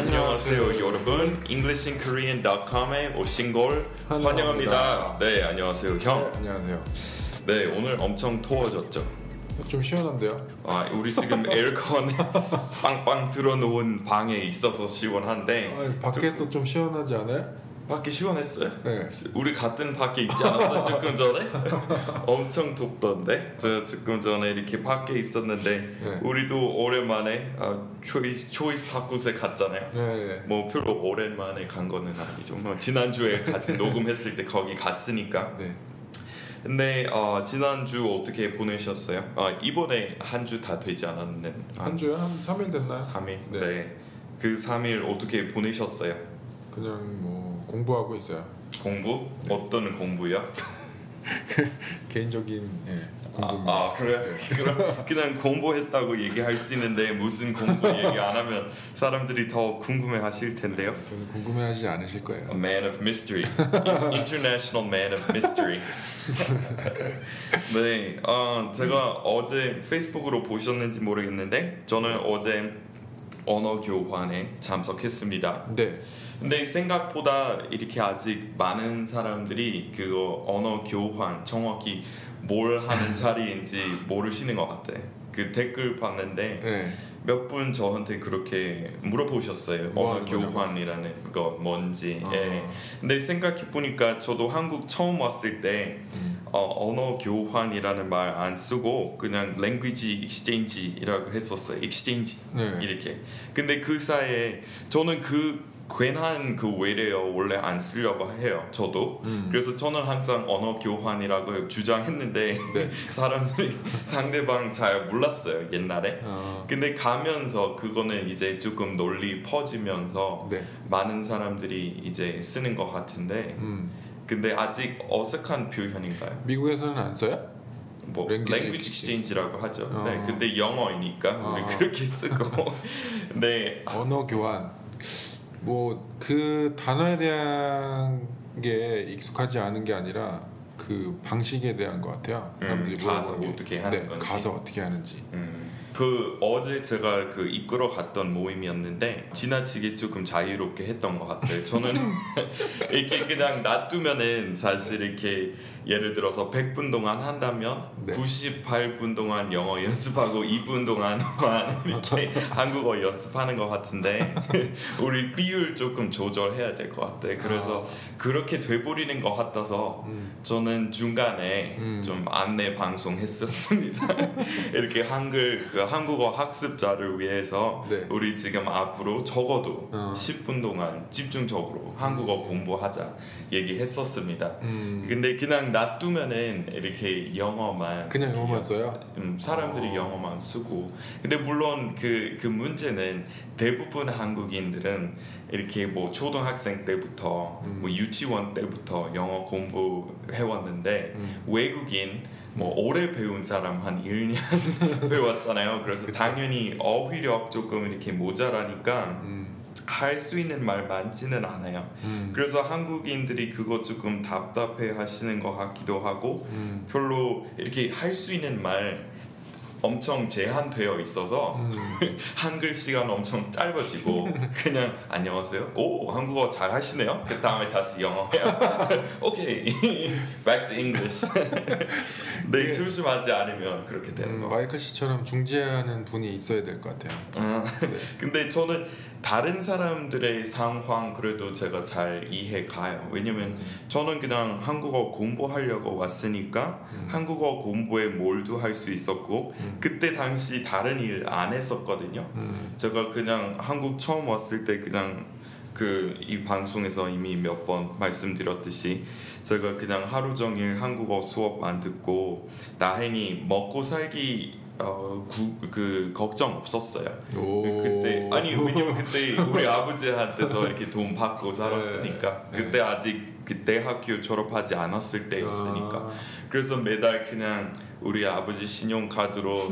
안녕하세요 여러분 EnglishinKorean.com에 오신 걸 환영합니다. 네 안녕하세요 네, 형. 안녕하세요. 네 오늘 엄청 더워졌죠. 좀 시원한데요? 아 우리 지금 에어컨 빵빵 틀어놓은 방에 있어서 시원한데 아니, 밖에서 좀 시원하지 않아요? 밖에 시원했어요? 네. 우리 같은 밖에 있지 않았어 조금 전에? 엄청 덥던데 저 조금 전에 이렇게 밖에 있었는데 네. 우리도 오랜만에 아, 초이스, 초이스 타쿠스에 갔잖아요 네. 뭐 별로 오랜만에 간 거는 아니죠 뭐 지난 주에 같이 녹음했을 때 거기 갔으니까 네. 근데 어, 지난주 어떻게 보내셨어요? 어, 이번에 한 주 다 되지 않았는 한 주에 한 3일 됐나요? 3일 네. 네. 그 3일 어떻게 보내셨어요? 그냥 뭐 공부하고 있어요. 공부? 어떤 공부요? 개인적인 예, 아, 공부입니다. 아 그래? 그럼 그냥 공부했다고 얘기할 수 있는데 무슨 공부 얘기 안 하면 사람들이 더 궁금해하실 텐데요. 저는 궁금해하지 않으실 A 거예요. man of mystery, In- international man of mystery. 네, 어, 제가 어제 페이스북으로 보셨는지 모르겠는데 저는 어제 언어 교환에 참석했습니다. 네. 근데 생각보다 이렇게 아직 많은 사람들이 그거 언어 교환 정확히 뭘 하는 자리인지 모르시는 것 같아. 그 댓글 봤는데 네. 몇분 저한테 그렇게 물어보셨어요. 뭐 언어? 교환이라는 거 뭔지. 아. 예. 근데 생각해 보니까 저도 한국 처음 왔을 때 음. 어, 언어 교환이라는 말 안 쓰고 그냥 language exchange이라고 했었어요. exchange 네. 이렇게. 근데 그 사이에 저는 그 괜한 그 외래어 원래 안 쓰려고 해요. 저도. 음. 그래서 저는 항상 언어 교환이라고 주장했는데 네. 사람들이 상대방 잘 몰랐어요 옛날에. 아, 근데 가면서 그거는 이제 조금 널리 퍼지면서 네. 많은 사람들이 이제 쓰는 것 같은데 음. 근데 아직 어색한 표현인가요? 미국에서는 안 써요? 뭐 language exchange라고 하죠. 어. 네, 근데 영어이니까 어. 그렇게 쓰고. 네, 언어 교환. 뭐 그 단어에 대한 게 익숙하지 않은 게 아니라 그 방식에 대한 것 같아요. 사람들이 음, 가서. 어떻게 하는 네, 건지. 가서 어떻게 하는지. 음, 그 어제 제가 그 이끌어 갔던 모임이었는데 지나치게 조금 자유롭게 했던 것 같아요. 저는 이렇게 그냥 놔두면은 사실 이렇게 예를 들어서 100분 동안 한다면 네. 98분 동안 영어 연습하고 2분 동안만 이렇게 한국어 연습하는 것 같은데 우리 비율 조금 조절해야 될 것 같아요. 그래서 그렇게 돼버리는 것 같아서 음. 저는 중간에 음. 좀 안내 방송 했었습니다. 이렇게 한글 그 한국어 학습자를 위해서 네. 우리 지금 앞으로 적어도 어. 10분 동안 집중적으로 한국어 공부하자 얘기했었습니다. 음. 근데 그냥 놔두면은 이렇게 영어만 그냥 영어만 써요? 음, 사람들이 어. 영어만 쓰고 근데 물론 그, 그 문제는 대부분 한국인들은 이렇게 뭐 초등학생 때부터 음. 뭐 유치원 때부터 영어 공부해 왔는데 음. 외국인 뭐 오래 배운 사람 한 1년 배웠잖아요. 그래서 그쵸. 당연히 어휘력 조금 이렇게 모자라니까 음. 할수 있는 말 많지는 않아요. 음. 그래서 한국인들이 그거 조금 답답해 하시는 것 같기도 하고 음. 별로 이렇게 할 수 있는 말 엄청 제한되어 있어서 음. 한글 시간 엄청 짧아지고 그냥 안녕하세요. 오 한국어 잘 하시네요. 그 다음에 다시 영어. 오케이 back to English. 네 조심하지 않으면 그렇게 되는 음, 거. 마이클 씨처럼 중재하는 분이 있어야 될 것 같아요. 아, 네. 근데 저는 다른 사람들의 상황 그래도 제가 잘 이해 가요. 왜냐면 저는 그냥 한국어 공부하려고 왔으니까 음. 한국어 공부에 몰두할 수 있었고 음. 그때 당시 다른 일 안 했었거든요. 음. 제가 그냥 한국 처음 왔을 때 그냥 그 이 방송에서 이미 몇 번 말씀드렸듯이 제가 그냥 하루 종일 한국어 수업만 듣고 다행히 먹고 살기 어, 구, 그 걱정 없었어요. 오. 그때 아니 왜냐면 그때 우리 아버지한테서 이렇게 돈 받고 살았으니까 네. 그때 아직 그 대학교 졸업하지 않았을 때였으니까 아, 그래서 매달 그냥 우리 아버지 신용카드로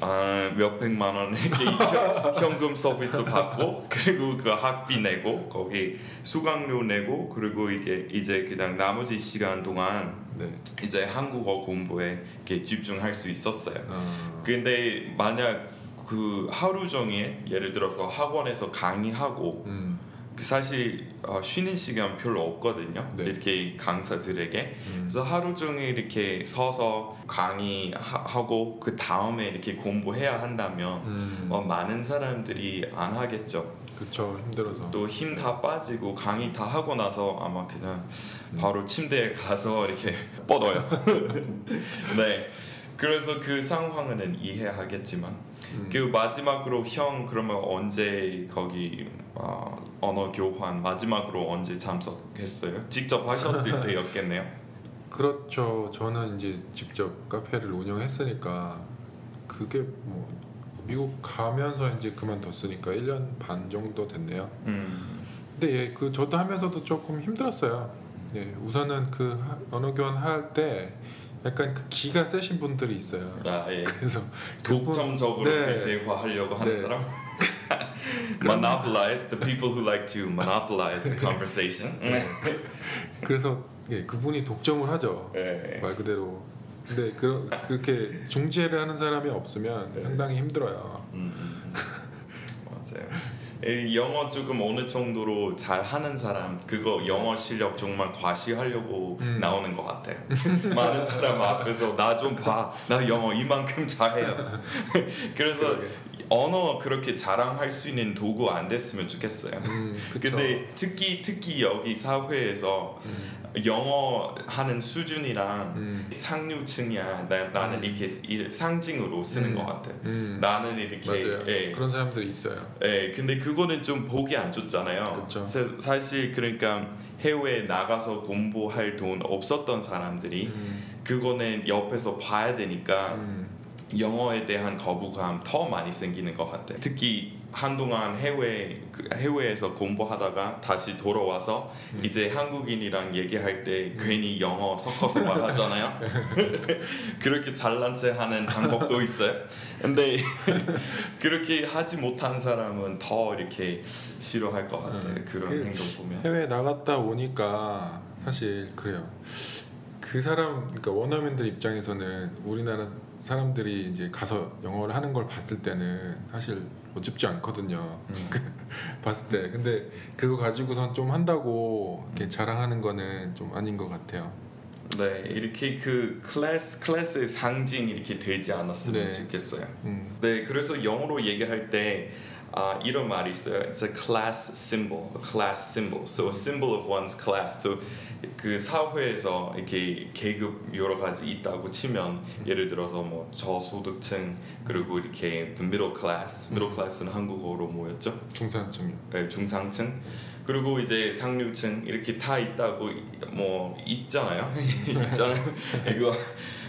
아, 몇 백만 원 이렇게 현- 현금 서비스 받고 그리고 그 학비 내고 거기 수강료 내고 그리고 이게 이제 그냥 나머지 시간 동안 네. 이제 한국어 공부에 이렇게 집중할 수 있었어요. 아, 근데 만약 그 하루 종일 예를 들어서 학원에서 강의하고 음, 그 사실 어, 쉬는 시간 별로 없거든요. 네. 이렇게 강사들에게 음. 그래서 하루 종일 이렇게 서서 강의하고 그 다음에 이렇게 공부해야 한다면 음, 어, 많은 사람들이 안 하겠죠. 그쵸 힘들어서. 또 힘 다 빠지고 강의 다 하고 나서 아마 그냥 음. 바로 침대에 가서 이렇게 뻗어요. 네. 그래서 그 상황은 이해하겠지만 음. 그 마지막으로 형 그러면 언제 거기 어, 언어 교환 마지막으로 언제 참석했어요? 직접 하셨을 때였겠네요. 그렇죠. 저는 이제 직접 카페를 운영했으니까 그게 뭐 미국 가면서 이제 그만뒀으니까 1년 반 정도 됐네요. 음, 근데 예, 그 저도 하면서도 조금 힘들었어요. 예, 우선은 그 하- 언어 교환 할 때 약간 그 기가 세신 분들이 있어요. 아 예. 그래서 독점적으로 네. 대화하려고 하는 네. 사람. Monopolize the people who like to monopolize the conversation. 네. 그래서 예, 그분이 독점을 하죠. 네. 말 그대로. 근데 그, 그렇게 중재를 하는 사람이 없으면 네. 상당히 힘들어요. 음, 음, 음. 맞아요. 이 영어 조금 어느 정도로 잘 하는 사람 그거 영어 실력 정말 과시하려고 음. 나오는 것 같아요. 많은 사람 앞에서 나 좀 봐. 나 영어 이만큼 잘해요. 그래서. 언어 그렇게 자랑할 수 있는 도구 안 됐으면 좋겠어요. 음. 근데 특히 특히 여기 사회에서 음, 영어 하는 수준이랑 음, 상류층이야 나, 나는 음. 이렇게 이- 상징으로 쓰는 음. 것 같아. 음, 나는 이렇게. 예, 그런 사람들이 있어요. 예, 근데 그거는 좀 보기 안 좋잖아요. 그쵸. 사- 사실 그러니까 해외에 나가서 공부할 돈 없었던 사람들이 음, 그거는 옆에서 봐야 되니까 음, 영어에 대한 거부감 더 많이 생기는 것 같아. 특히 한동안 해외 그 해외에서 공부하다가 다시 돌아와서 음. 이제 한국인이랑 얘기할 때 괜히 영어 섞어서 말하잖아요. 그렇게 잘난 체 하는 방법도 있어요. 근데 그렇게 하지 못한 사람은 더 이렇게 싫어할 것 같아. 음. 그런 그 행동 보면. 해외 나갔다 오니까 사실 그래요. 그 사람, 그러니까 원어민들 입장에서는 우리나라 사람들이 이제 가서 영어를 하는 걸 봤을 때는 사실 어줍지 않거든요. 음. 봤을 때. 근데 그거 가지고선 좀 한다고 이렇게 자랑하는 거는 좀 아닌 것 같아요. 네, 이렇게 그 클래스 클래스의 상징 이렇게 되지 않았으면 네. 좋겠어요. 음, 네, 그래서 영어로 얘기할 때 아, 이런 말이 있어요. It's a class symbol, a class symbol. So a symbol of one's class. So 그 사회에서 이렇게 계급 여러 가지 있다고 치면 예를 들어서 뭐 저소득층 그리고 이렇게 the middle class. middle class는 한국어로 뭐였죠? 중산층. 네, 중상층. 그리고 이제 상류층 이렇게 다 있다고 뭐 있잖아요. 있잖아요. 이거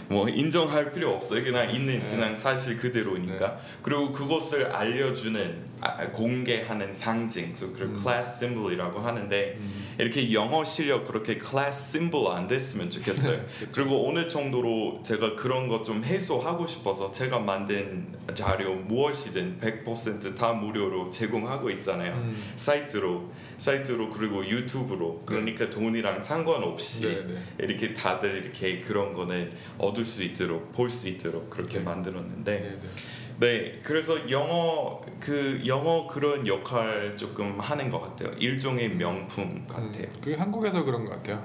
뭐 인정할 필요 없어요. 그냥 있는 네. 그냥 사실 그대로니까. 그리고 그것을 알려주는 아, 공개하는 상징, so 그 음. class symbol이라고 하는데 음, 이렇게 영어 실력 그렇게 class symbol 안 됐으면 좋겠어요. 그리고 어느 정도로 제가 그런 거좀 해소하고 싶어서 제가 만든 자료 무엇이든 100%다 무료로 제공하고 있잖아요. 음, 사이트로 사이트로 그리고 유튜브로 그러니까 돈이랑 상관없이 네, 네. 이렇게 다들 이렇게 그런 거는 얻을 수 있도록 볼 수 있도록 그렇게 네. 만들었는데 네, 네. 네 그래서 영어 그 영어 그런 역할 조금 하는 것 같아요. 일종의 명품 같아요. 음, 그게 한국에서 그런 것 같아요.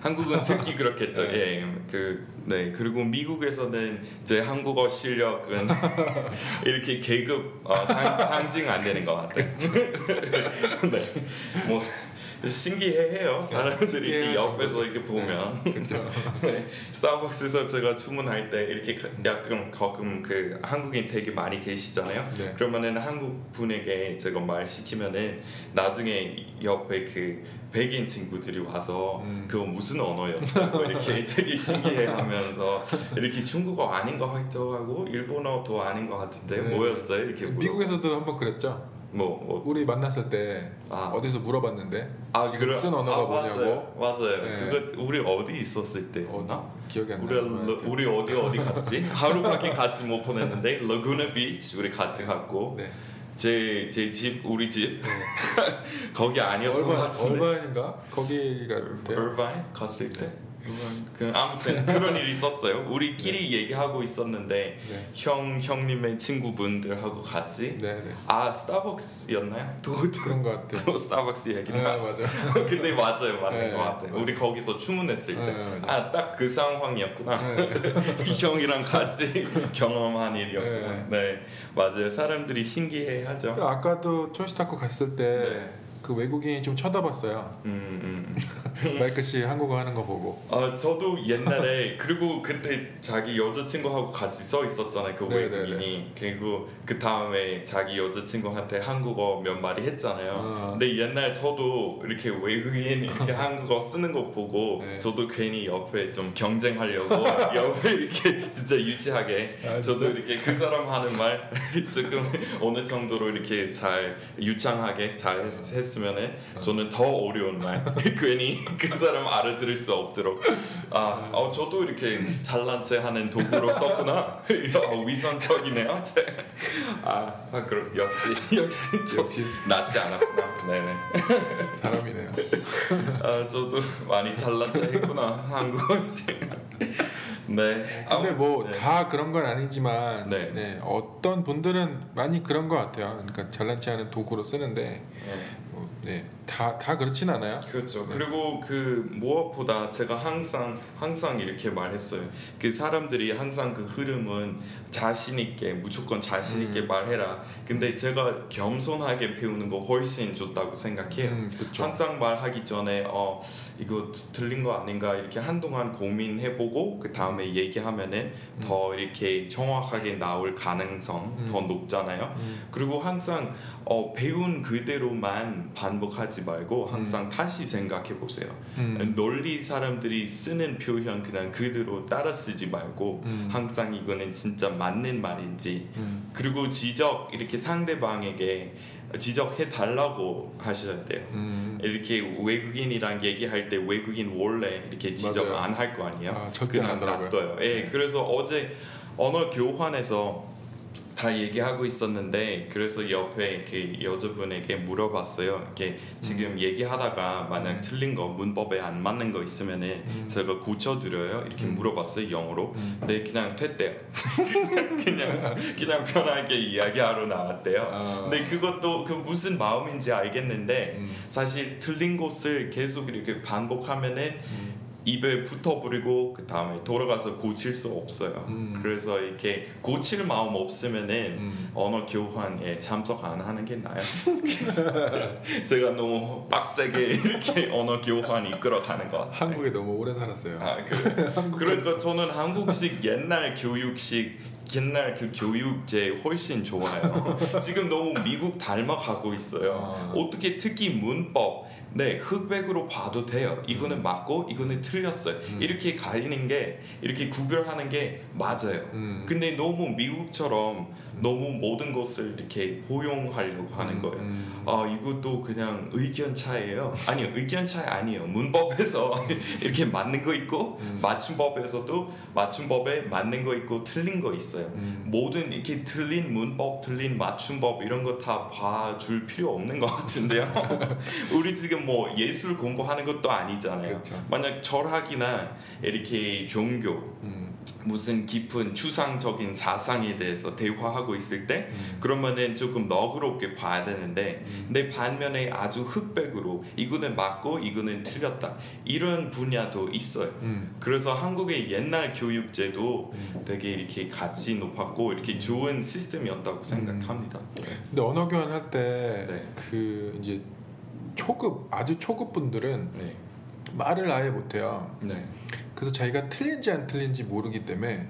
한국은 특히 그렇겠죠. 네. 예, 그, 네. 그리고 미국에서는 이제 한국어 실력은 이렇게 계급 어, 상, 상징 안 되는 것 같아요. 네 뭐 신기해해요 사람들이 이렇게. 옆에서 이렇게 보면 그렇죠. 네, 스타벅스에서 제가 주문할 때 이렇게 가- 약간 가끔 그 한국인 되게 많이 계시잖아요. 네. 그러면은 한국 분에게 제가 말 시키면은 나중에 옆에 그 백인 친구들이 와서 음. 그거 무슨 언어였어? 이렇게 되게 신기해하면서 이렇게 중국어 아닌 것 같기도 하고 일본어도 아닌 것 같은데 네. 뭐였어요? 이렇게 물어. 미국에서도 한번 그랬죠. 뭐, 뭐 우리 만났을 때 아. 어디서 물어봤는데 아, 지금 그래? 쓴 언어가 아, 뭐냐고 맞아요. 맞아요. 네. 그거 우리 어디 있었을 때? 어디 기억이 안 우리 러. 우리 어디 어디 갔지? 하루밖에 같이 못 보냈는데 Laguna Beach 우리 같이 갔고 네. 제제 집 우리 집 거기 아니었던 것 얼바 같은데 얼바인가 거기가 돼요. 얼바인 갔을 때 그 아무튼 그런 일이 있었어요. 우리끼리 얘기하고 있었는데 네. 형 형님의 친구분들하고 같이 네, 네. 아 스타벅스였나요? 또, 또, 그런 것 같아요. 또 스타벅스 얘기 네, 나왔어. 맞아. 근데 맞아요, 맞는 네, 것. 맞아요. 우리 거기서 주문했을 때, 네. 아딱 그 상황이었구나. 네. 형이랑 같이 경험한 일이었구나. 네. 맞아요. 사람들이 신기해하죠. 아까도 초이스타코 갔을 때 네. 그 외국인이 좀 쳐다봤어요. 음, 음. 마이크 씨 한국어 하는 거 보고. 아 저도 옛날에 그리고 그때 자기 여자친구하고 같이 써 있었잖아요 그 네, 외국인이 그리고 그 다음에 자기 여자친구한테 한국어 몇 마디 했잖아요 어. 근데 옛날 저도 이렇게 외국인 이렇게 한국어 쓰는 거 보고 네. 저도 괜히 옆에 좀 경쟁하려고 옆에 이렇게 진짜 유치하게 아, 저도 진짜? 이렇게 그 사람 하는 말 조금 어느 정도로 이렇게 잘 유창하게 잘 했, 했 으면은 저는 더 어려운 말. 괜히 그 사람 알아들을 수 없도록. 아 어, 저도 이렇게 잘난 체 하는 도구로 썼구나. 어, 위선적이네요. 아, 아 그럼 역시 역시 저 역시. 낫지 않았구나. 네네. 사람이네요. 아 저도 많이 잘난 체 했구나. 한국어식 네. 근데 뭐 네. 다 그런 건 아니지만 네. 네, 어떤 분들은 많이 그런 것 같아요. 그러니까 잘난 체하는 도구로 쓰는데 네. 뭐, 네, 다 다 그렇진 않아요. 그렇죠. 네. 그리고 그 무엇보다 제가 항상 항상 이렇게 말했어요. 그 사람들이 항상 그 흐름은 자신 있게 무조건 자신 있게 음. 말해라. 근데 제가 겸손하게 배우는 거 훨씬 좋다고 생각해요. 음, 그렇죠. 항상 말하기 전에 어 이거 틀린 거 아닌가 이렇게 한동안 고민해보고 그 다음에 얘기하면은 더 이렇게 정확하게 나올 가능성 더 음. 높잖아요. 음, 그리고 항상 어, 배운 그대로만 반복하지 말고 항상 다시 생각해 보세요. 음, 논리 사람들이 쓰는 표현 그냥 그대로 따라 쓰지 말고 음. 항상 이거는 진짜 맞는 말인지 음, 그리고 지적 이렇게 상대방에게 지적해 달라고 하셔야 돼요. 음. 이렇게 외국인이랑 얘기할 때 외국인 원래 이렇게 지적. 안 할 거 아니에요? 아, 절대 그냥. 놔둬요. 예, 네. 그래서 어제 언어 교환에서 다 얘기하고 있었는데 그래서 옆에 그 여자분에게 물어봤어요. 이렇게 지금 얘기하다가 만약 음. 틀린 거 문법에 안 맞는 거 있으면은 음. 제가 고쳐드려요. 이렇게 음. 물어봤어요 영어로. 음. 근데 그냥 됐대요. 그냥 그냥 편하게 이야기하러 나왔대요. 아. 근데 그것도 그 무슨 마음인지 알겠는데 음, 사실 틀린 것을 계속 이렇게 반복하면은 음, 입에 붙어버리고 그 다음에 돌아가서 고칠 수 없어요. 음. 그래서 이렇게 고칠 마음 없으면은 음. 언어 교환에 참석 안 하는 게 나아요. 제가 너무 빡세게 이렇게 언어 교환 이끌어가는 것 같아요. 한국에 너무 오래 살았어요. 아, 그, 그러니까 저는 한국식 옛날 교육식 옛날 그 교육제 훨씬 좋아요. 지금 너무 미국 닮아가고 있어요. 아. 어떻게 특히 문법 네 흑백으로 봐도 돼요. 이거는 음. 맞고 이거는 틀렸어요. 음. 이렇게 가리는 게 이렇게 구별하는 게 맞아요. 음. 근데 너무 미국처럼 너무 모든 것을 이렇게 포용하려고 하는 거예요. 음. 아 이것도 그냥 의견 차이예요. 아니요 의견 차이 아니에요. 문법에서 이렇게 맞는 거 있고 음. 맞춤법에서도 맞춤법에 맞는 거 있고 틀린 거 있어요. 음. 모든 이렇게 틀린 문법, 틀린 맞춤법 이런 거 다 봐줄 필요 없는 것 같은데요. 우리 지금 뭐 예술 공부하는 것도 아니잖아요. 그렇죠. 만약 철학이나 이렇게 종교 음. 무슨 깊은 추상적인 사상에 대해서 대화하고 있을 때 음. 그러면은 조금 너그럽게 봐야 되는데 음. 근데 반면에 아주 흑백으로 이거는 맞고 이거는 틀렸다 이런 분야도 있어요. 음. 그래서 한국의 옛날 교육제도 음. 되게 이렇게 가치 높았고 이렇게 좋은 시스템이었다고 생각합니다. 근데 언어 교환 할때 네. 그 이제 초급 아주 초급 분들은 네, 말을 아예 못해요. 네. 그래서 자기가 틀린지 안 틀린지 모르기 때문에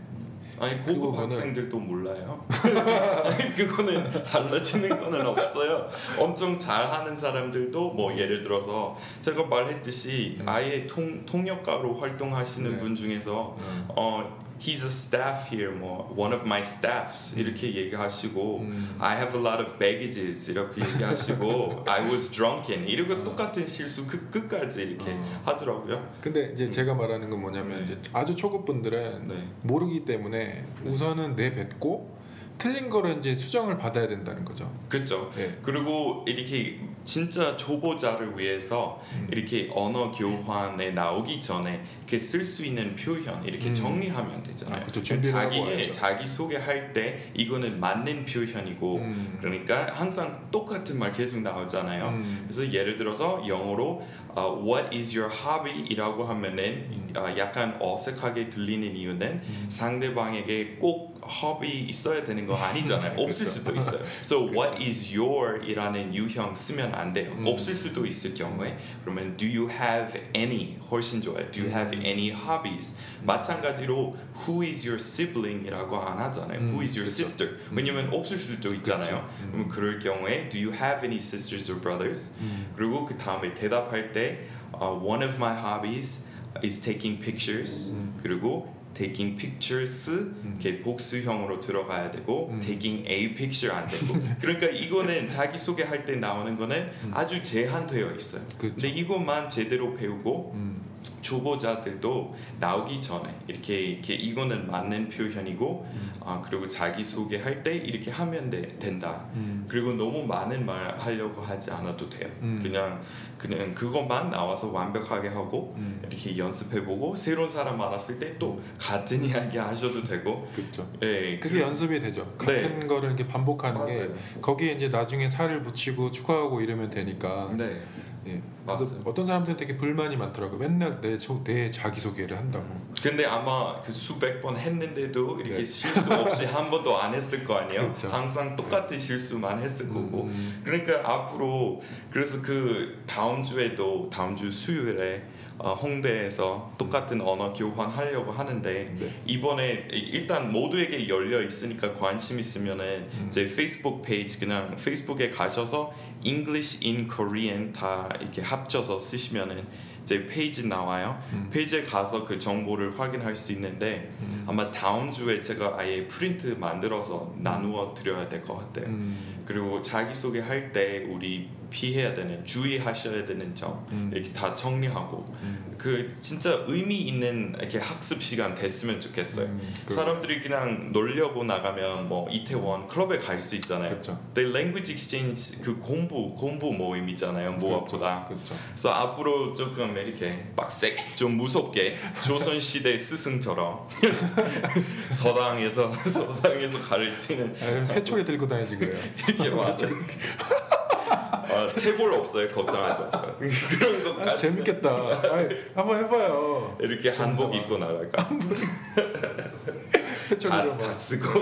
아니 그 고급 부분은- 학생들도 몰라요. 아니, 그거는 달라지는 거는 없어요. 엄청 잘하는 사람들도 뭐 예를 들어서 제가 말했듯이 음. 아예 통, 통역가로 활동하시는 네. 분 중에서 음. 어 he's a staff here 뭐 one of my staffs 이렇게 얘기하시고 음. I have a lot of baggages 이렇게 얘기하시고 I was drunken 이러고 똑같은 실수 끝, 끝까지 이렇게 어. 하더라고요. 근데 이제 음. 제가 말하는 건 뭐냐면 네. 이제 아주 초급 분들은 네. 모르기 때문에 우선은 내뱉고 틀린 거를 이제 수정을 받아야 된다는 거죠. 그렇죠. 예. 그리고 이렇게 진짜 초보자를 위해서 음. 이렇게 언어 교환에 나오기 전에 이렇게 쓸 수 있는 표현 이렇게 음. 정리하면 되잖아요. 아, 하고 자기 와야죠. 자기 소개할 때 이거는 맞는 표현이고 음. 그러니까 항상 똑같은 말 계속 나오잖아요. 음. 그래서 예를 들어서 영어로 어, What is your hobby?이라고 하면은 음. 어, 약간 어색하게 들리는 이유는 음. 상대방에게 꼭 허비 있어야 되는 거 아니잖아요. 없을 그렇죠. 수도 있어요. So what is your?이라는 유형 쓰면 안 돼요. 음. 없을 수도 있을 경우에 그러면 Do you have any? 훨씬 좋아요. Do you have 음. any hobbies? 마찬가지로 Who is your sibling?이라고 안 하잖아요. 음, Who is your 그렇죠. sister? 왜냐면 없을 수도 있잖아요. 그렇죠. 음. 그러면 그럴 경우에 Do you have any sisters or brothers? 음. 그리고 그 다음에 대답할 때 어, One of my hobbies is taking pictures. 음. 그리고 taking pictures 이렇게 복수형으로 들어가야 되고 음. taking a picture 안 되고 그러니까 이거는 자기 소개할 때 나오는 거는 음. 아주 제한되어 있어요. 그렇죠. 근데 이것만 제대로 배우고 음. 초보자들도 나오기 전에 이렇게 이렇게 이거는 맞는 표현이고 음. 아 그리고 자기 소개할 때 이렇게 하면 돼, 된다. 음. 그리고 너무 많은 말 하려고 하지 않아도 돼요. 음. 그냥 그냥 그것만 나와서 완벽하게 하고 음. 이렇게 연습해보고 새로운 사람 만났을 때 또 같은 이야기 하셔도 되고 그렇죠. 예 그게 연습이 되죠. 같은 거를 이렇게 반복하는 네. 맞아요. 게 거기에 이제 나중에 살을 붙이고 추가하고 이러면 되니까. 네 예. 그래서 맞아요. 어떤 사람들은 되게 불만이 많더라고요. 맨날 내, 저, 내 자기 소개를 한다고. 근데 아마 그 수백 번 했는데도 이렇게 네. 실수 없이 한 번도 안 했을 거 아니에요 그렇죠. 항상 똑같은 실수만 했을 거고 음. 그러니까 앞으로 그래서 그 다음 주에도 다음 주 수요일에 어, 홍대에서 똑같은 언어 교환 하려고 하는데 네. 이번에 일단 모두에게 열려 있으니까 관심 있으면은 음. 제 페이스북 페이지 그냥 페이스북에 가셔서 English in Korean 다 이렇게 합쳐서 쓰시면은 제 페이지 나와요. 음. 페이지에 가서 그 정보를 확인할 수 있는데 음. 아마 다음 주에 제가 아예 프린트 만들어서 나누어 드려야 될 것 같아요. 음. 그리고 자기 소개 할 때 우리 피해야 되는 주의하셔야 되는 점 음. 이렇게 다 정리하고 음. 그 진짜 의미 있는 이렇게 학습 시간 됐으면 좋겠어요. 음. 그- 사람들이 그냥 놀려고 나가면 뭐 이태원 클럽에 갈 수 있잖아요. 그렇죠. 근데 language exchange 그 공부 공부 모임이잖아요. 무엇보다. 그렇죠. 그래서 앞으로 조금 이렇게 빡세게 좀 무섭게 조선 시대 스승처럼 서당에서 서당에서 가르치는 아, 회초리 들고 다니지 그래요. 이렇게 맞아. 아, 체벌 없어요. 걱정하지 마세요. 그런 아, 것까지 재밌겠다. 아이, 한번 해봐요. 이렇게 한복 재밌어. 입고 나갈까? 다, 다 막. 쓰고.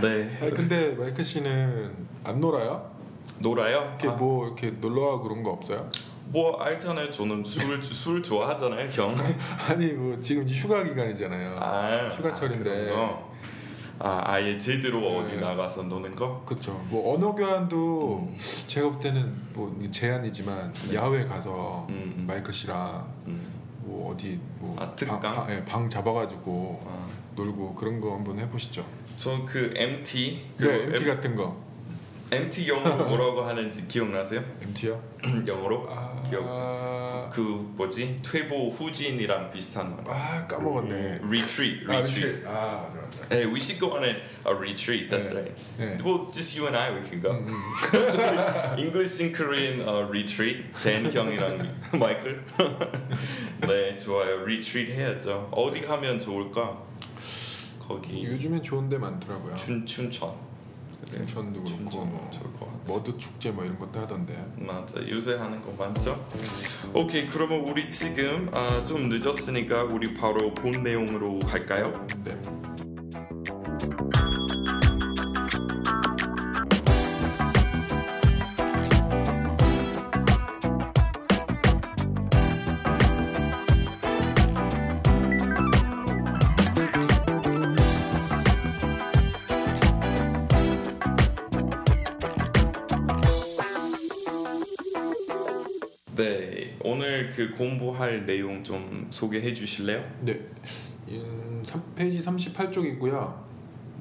네. 아니, 근데 마이크 씨는 안 놀아요? 놀아요? 이렇게 아, 뭐 이렇게 놀러 가고 그런 거 없어요? 뭐 알잖아요. 저는 술술 좋아하잖아요, 형. 아니 뭐 지금 휴가 기간이잖아요. 아, 휴가철인데. 아. 아 아예 제대로 네. 어디 나가서 노는 거? 그렇죠. 뭐 언어 교환도 음. 제가 볼 때는 뭐 제한이지만 야외 가서 음, 음. 마이크 씨랑 음. 뭐 어디 뭐 아, 특강? 방, 방, 예, 방 잡아가지고 아, 놀고 그런 거 한번 해보시죠. 저그 MT 네, 그 MT 같은 거. MT 영어로 뭐라고 하는지 기억나세요? MT요? 영어로 아, 기억. 그 뭐지 퇴보 후진이랑 비슷한 말. 아 까먹었네. Retreat, 아, retreat. retreat. 아 맞아 맞아. Hey, we should go on a, a retreat. That's 네. right. 네. Well, just you and I, we can go. 음, 음. English in Korean uh, retreat. 댄 형이랑 마이클. 네, 좋아요. Retreat 해야죠. 어디 가면 좋을까? 거기 요즘엔 좋은 데 많더라고요. 춘 춘천. 그래. 춘천도 그렇고 뭐 같아. 머드 축제 뭐 이런 것도 하던데. 맞아 요새 하는 거 많죠? 오케이 그러면 우리 지금 아, 좀 늦었으니까 우리 바로 본 내용으로 갈까요? 네. 네 오늘 그 공부할 내용 좀 소개해 주실래요? 네. 음, 3, 페이지 38쪽이고요.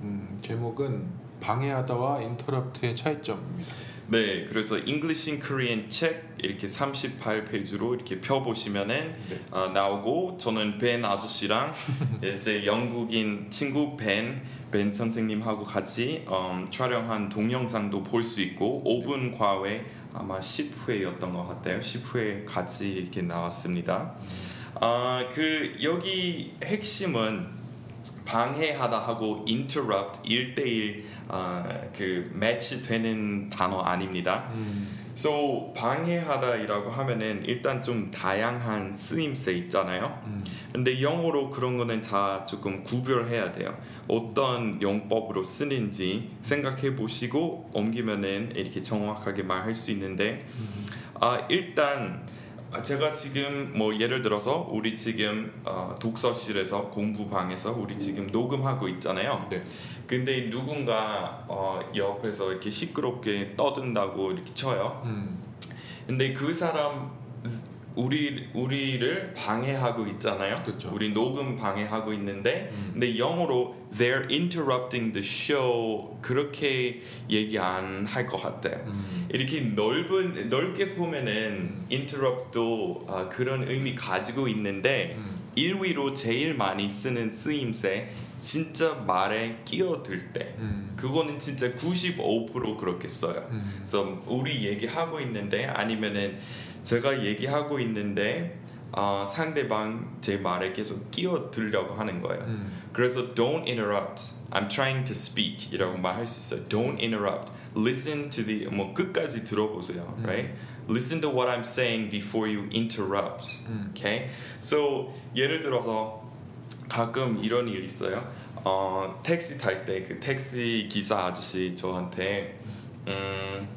음, 제목은 방해하다와 인터럽트의 차이점입니다. 네, 그래서 English in Korean 책 이렇게 38페이지로 이렇게 펴 보시면은 네. 어, 나오고 저는 벤 아저씨랑 이제 영국인 친구 벤, 벤 선생님하고 같이 음, 촬영한 동영상도 볼 수 있고 5분 과외 아마 10회였던 것 같아요. 10회 같이 이렇게 나왔습니다. 아, 그 여기 핵심은 방해하다 하고 interrupt 1대1 어, 그 매치 되는 단어 아닙니다. 음. So 방해하다이라고 하면은 일단 좀 다양한 쓰임새 있잖아요. 음. 근데 영어로 그런 거는 다 조금 구별해야 돼요. 어떤 용법으로 쓰는지 생각해 보시고 옮기면은 이렇게 정확하게 말할 수 있는데 아 일단 제가 지금 뭐 예를 들어서 우리 지금 어, 독서실에서 공부방에서 우리 지금 녹음하고 있잖아요. 네. 근데 누군가 어, 옆에서 이렇게 시끄럽게 떠든다고 이렇게 쳐요. 음. 근데 그 사람 우리 우리를 방해하고 있잖아요. 그쵸. 우리 녹음 방해하고 있는데 음. 근데 영어로 they're interrupting the show 그렇게 얘기 안 할 것 같아요. 음. 이렇게 넓은 넓게 보면은 interrupt도 아, 그런 의미 가지고 있는데 음. 1위로 제일 많이 쓰는 쓰임새 진짜 말에 끼어들 때 음. 그거는 진짜 95% 그렇게 써요. 음. 그래서 우리 얘기하고 있는데 아니면은 제가 얘기하고 있는데 어, 상대방 제 말에 계속 끼어들려고 하는 거예요. 음. 그래서 don't interrupt. I'm trying to speak 이라고 말할 수 있어요. Don't interrupt. Listen to the 뭐 끝까지 들어보세요. 음. Right? Listen to what I'm saying before you interrupt. 음. Okay? So 예를 들어서 가끔 이런 일 있어요. 어, 택시 탈 때 그 택시 기사 아저씨 저한테 음,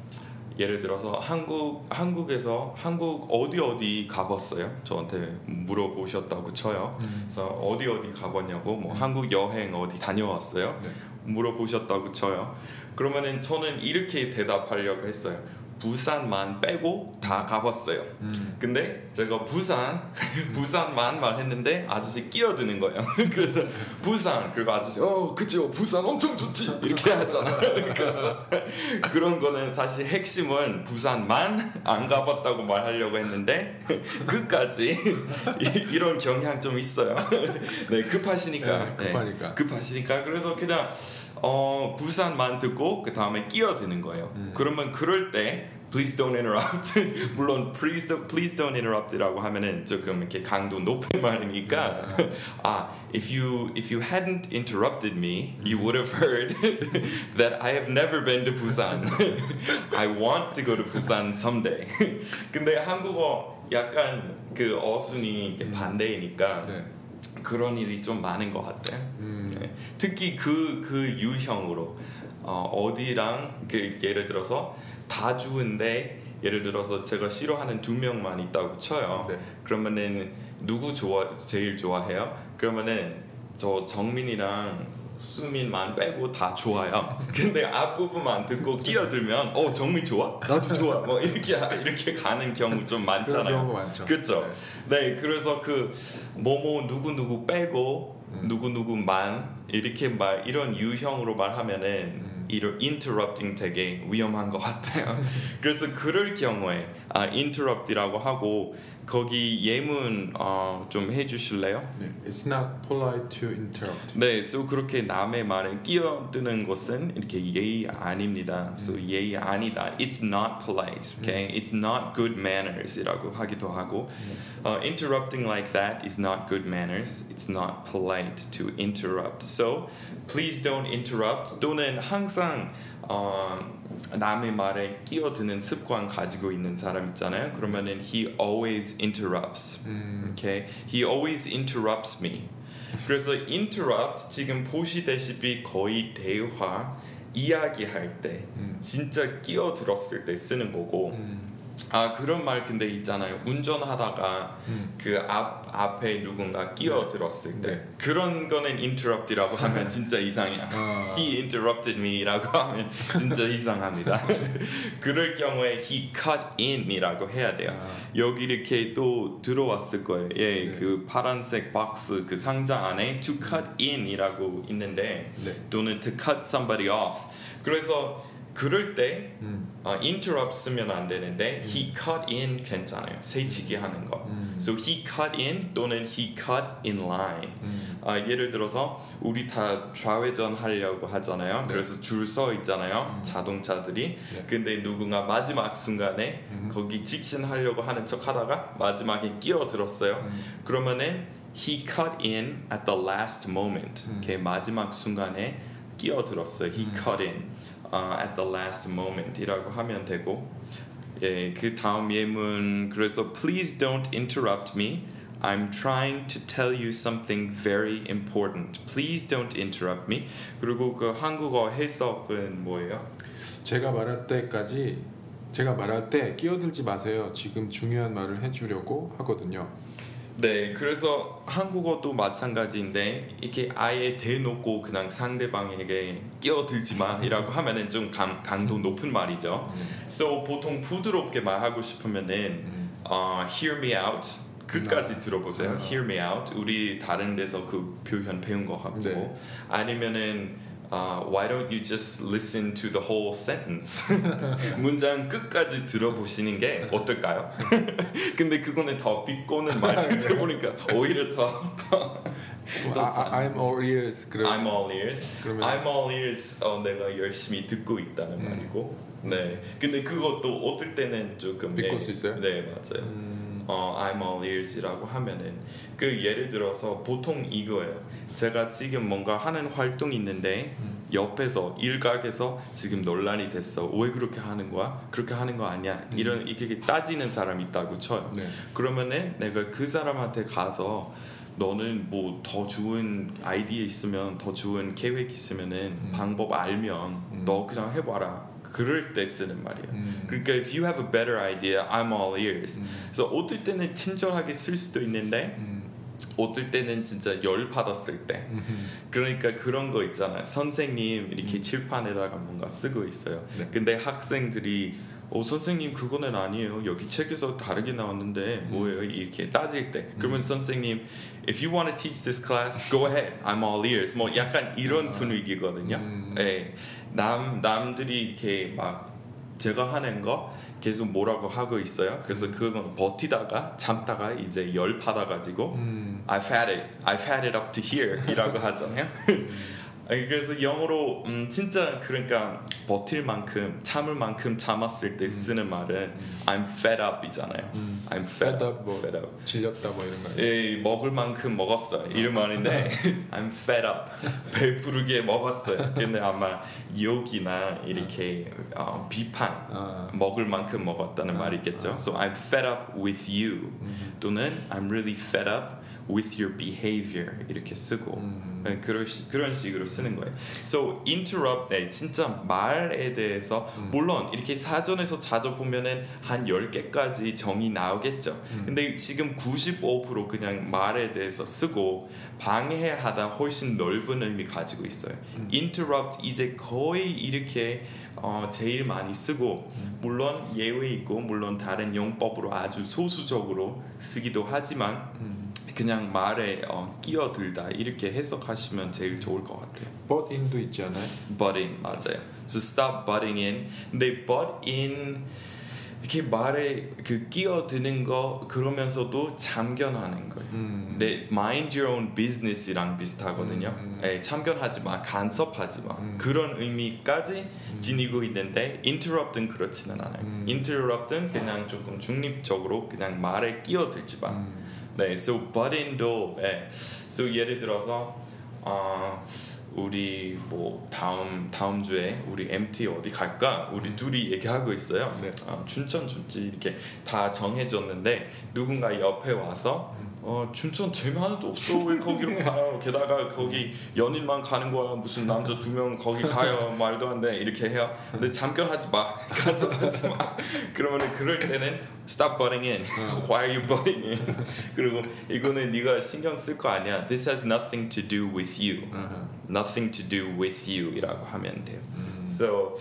예를 들어서 한국 한국에서 한국 어디 어디 가봤어요? 저한테 물어보셨다고 쳐요. 음. 그래서 어디 어디 가봤냐고 뭐 음. 한국 여행 어디 다녀왔어요? 네. 물어보셨다고 쳐요. 그러면은 저는 이렇게 대답하려고 했어요. 부산만 빼고 다 가봤어요. 음. 근데 제가 부산 부산만 말했는데 아저씨 끼어드는 거예요. 그래서 부산 그리고 아저씨 어 그죠 부산 엄청 좋지 이렇게 하잖아. 그래서 그런 거는 사실 핵심은 부산만 안 가봤다고 말하려고 했는데 끝까지 이- 이런 경향 좀 있어요. 네 급하시니까 네, 급하니까. 급하시니까 그래서 그냥 어 부산만 듣고 그 다음에 끼어드는 거예요. 음. 그러면 그럴 때 please don't interrupt 물론 please don't, please don't interrupt라고 하면은 조금 이렇게 강도 높은 말이니까 아 if you if you hadn't interrupted me you would have heard that I have never been to Busan I want to go to Busan someday 근데 한국어 약간 그 어순이 음. 반대이니까 네. 그런 일이 좀 많은 것 같아요. 음. 네. 특히 그, 그 유형으로 어, 어디랑 그 예를 들어서 다 좋은데 예를 들어서 제가 싫어하는 두 명만 있다고 쳐요. 네. 그러면은 누구 좋아 제일 좋아해요? 그러면은 저 정민이랑 수민만 빼고 다 좋아요. 근데 앞부분만 듣고 끼어들면 어 정민 좋아? 나도 좋아. 뭐 이렇게 이렇게 가는 경우 좀 많잖아요. 많죠. 그쵸? 네, 그래서 그 뭐뭐 누구 누구 빼고 음. 누구 누구만 이렇게 말 이런 유형으로 말하면은 음. 이런 interrupting 되게 위험한 것 같아요. 그래서 그럴 경우에 아 interrupt이라고 하고 거기 예문 어, 좀 해주실래요? 네. It's not polite to interrupt. 네, so 그렇게 남의 말에 끼어드는 것은 이렇게 예의 아닙니다. So 음. 예의 아니다. It's not polite. Okay, it's not good manners이라고 하기도 하고, uh, interrupting like that is not good manners. It's not polite to interrupt. So please don't interrupt. 또는 항상 어, 남의 말에 끼어드는 습관 가지고 있는 사람 있잖아요. 그러면은 he always interrupts. 음. Okay, he always interrupts me. 그래서 interrupt 지금 보시다시피 거의 대화 이야기할 때 음. 진짜 끼어들었을 때 쓰는 거고 음. 아 그런 말 근데 있잖아요 운전하다가 음. 그앞 앞에 누군가 끼어들었을 때 네. 그런 거는 interrupt이라고 하면 진짜 이상해요 아. he interrupted me라고 하면 진짜 이상합니다 그럴 경우에 he cut in이라고 해야 돼요 아. 여기 이렇게 또 들어왔을 거예요. 예, 네. 그 파란색 박스 그 상자 안에 to cut in이라고 있는데 네. 또는 to cut somebody off. 그래서 그럴 때 음. 어, interrupt 쓰면 안 되는데 he cut in 괜찮아요. 새치기 하는 거. 음. So he cut in 또는 he cut in line. 음. 아, 예를 들어서 우리 다 좌회전 하려고 하잖아요. 네. 그래서 줄 서 있잖아요. 음. 자동차들이. 네. 근데 누군가 마지막 순간에 음. 거기 직진하려고 하는 척 하다가 마지막에 끼어들었어요. 음. 그러면은 he cut in at the last moment. 음. 마지막 순간에 끼어들었어요. He 음. cut in uh, at the last moment이라고 하면 되고 예, 그 다음 예문 그래서 please don't interrupt me. I'm trying to tell you something very important. Please don't interrupt me. 그리고 그 한국어 해석은 뭐예요? 제가 말할 때까지 제가 말할 때 끼어들지 마세요. 지금 중요한 말을 해주려고 하거든요. 네, 그래서 한국어도 마찬가지인데 이렇게 아예 대놓고 그냥 상대방에게 끼어들지 마이라고 하면은 좀 강, 강도 높은 말이죠. 음. So 보통 부드럽게 말하고 싶으면은 음. 어, hear me out 끝까지 들어보세요. 음. hear me out. 우리 다른 데서 그 표현 배운 거 같고 네. 아니면은 어, why don't you just listen to the whole sentence? 문장 끝까지 들어보시는 게 어떨까요? 근데 그거는 더 비꼬는 말투 들어보니까 오히려 더, 더 아, 아, I'm all ears. 그럼 I'm all ears. 그러면 I'm all ears. 어, 내가 열심히 듣고 있다는 음. 말이고. 네. 근데 그것도 어떨 때는 조금 비꼬을 네, 수 있어요? 네, 맞아요. 음, 어, I'm all ears이라고 하면은 그 예를 들어서 보통 이거예요. 제가 지금 뭔가 하는 활동이 있는데 음. 옆에서 일각에서 지금 논란이 됐어. 왜 그렇게 하는 거야? 그렇게 하는 거 아니야. 음. 이런 이렇게 따지는 사람 있다고 쳐요. 네. 그러면은 내가 그 사람한테 가서 너는 뭐 더 좋은 아이디어 있으면 더 좋은 계획 있으면은 음. 방법 알면 음. 너 그냥 해봐라. 그럴 때 쓰는 말이에요. 음. 그러니까 if you have a better idea, I'm all ears. 음. 그래서 어떨 때는 친절하게 쓸 수도 있는데 음. 어떨 때는 진짜 열 받았을 때 음. 그러니까 그런 거 있잖아요. 선생님 이렇게 음. 칠판에다가 뭔가 쓰고 있어요. 네. 근데 학생들이 어 선생님 그거는 아니에요. 여기 책에서 다르게 나왔는데 음. 뭐예요? 이렇게 따질 때 그러면 선생님 if you want to teach this class, go ahead. I'm all ears. 뭐 약간 이런 아. 분위기거든요. 음. 예. 남 남들이 이렇게 막 제가 하는 거 계속 뭐라고 하고 있어요. 그래서 그건 버티다가 참다가 이제 열 받아가지고 음. I've had it, I've had it up to here 이라고 하잖아요. 그래서 영어로 음, 진짜 그러니까 버틸 만큼 참을 만큼 참았을 때 쓰는 말은 I'm fed up이잖아요. 음. I'm fed, Fed up, 뭐. fed up. 질렸다 뭐 이런 거. 예, 먹을 만큼 먹었어 이런 말인데 I'm fed up 배부르게 먹었어요. 근데 아마 욕이나 이렇게 어, 비판 아. 먹을 만큼 먹었다는 아, 말이겠죠. 아. So I'm fed up with you 음. 또는 I'm really fed up with your behavior 이렇게 쓰고 음. 네, 그런 시, 그런 식으로 쓰는 거예요. So interrupt 네, 진짜 말에 대해서 음. 물론 이렇게 사전에서 찾아보면은 한 10개까지 정의 나오겠죠. 음. 근데 지금 95% 그냥 말에 대해서 쓰고 방해하다 훨씬 넓은 의미 가지고 있어요. 음. interrupt 이제 거의 이렇게 어, 제일 많이 쓰고 음. 물론 예외 있고 물론 다른 용법으로 아주 소수적으로 쓰기도 하지만 음. 그냥 말에 어, 끼어들다 이렇게 해석하시면 제일 좋을 것 같아요. But in도 있지 않아요? butt in 맞아요. So stop butting in. 근데 butt in 이렇게 말에 그 끼어드는 거 그러면서도 참견하는 거예요. 음. 근데 mind your own business이랑 비슷하거든요. 음, 음. 예, 참견하지 마, 간섭하지 마 음. 그런 의미까지 음. 지니고 있는데 interrupt은 그렇지는 않아요. 음. interrupt은 그냥 조금 중립적으로 그냥 말에 끼어들지 마. 음. 네, so button도 예. so 예를 들어서 어, 우리 뭐 다음 다음 주에 우리 MT 어디 갈까? 우리 둘이 얘기하고 있어요. 네. 아, 춘천 좋지 이렇게 다 정해졌는데 누군가 옆에 와서 어 춘천 재미 하나도 없어 왜 거기로 가요? 게다가 거기 연인만 가는 거야 무슨 남자 두 명 거기 가요 말도 안 돼 이렇게 해요. 근데 참견하지 마 간섭하지 마. 그러면은 그럴 때는 stop butting in. Why are you butting in? 그리고 이거는 네가 신경 쓸 거 아니야. This has nothing to do with you. 아하. Nothing to do with you이라고 하면 돼요. 음. So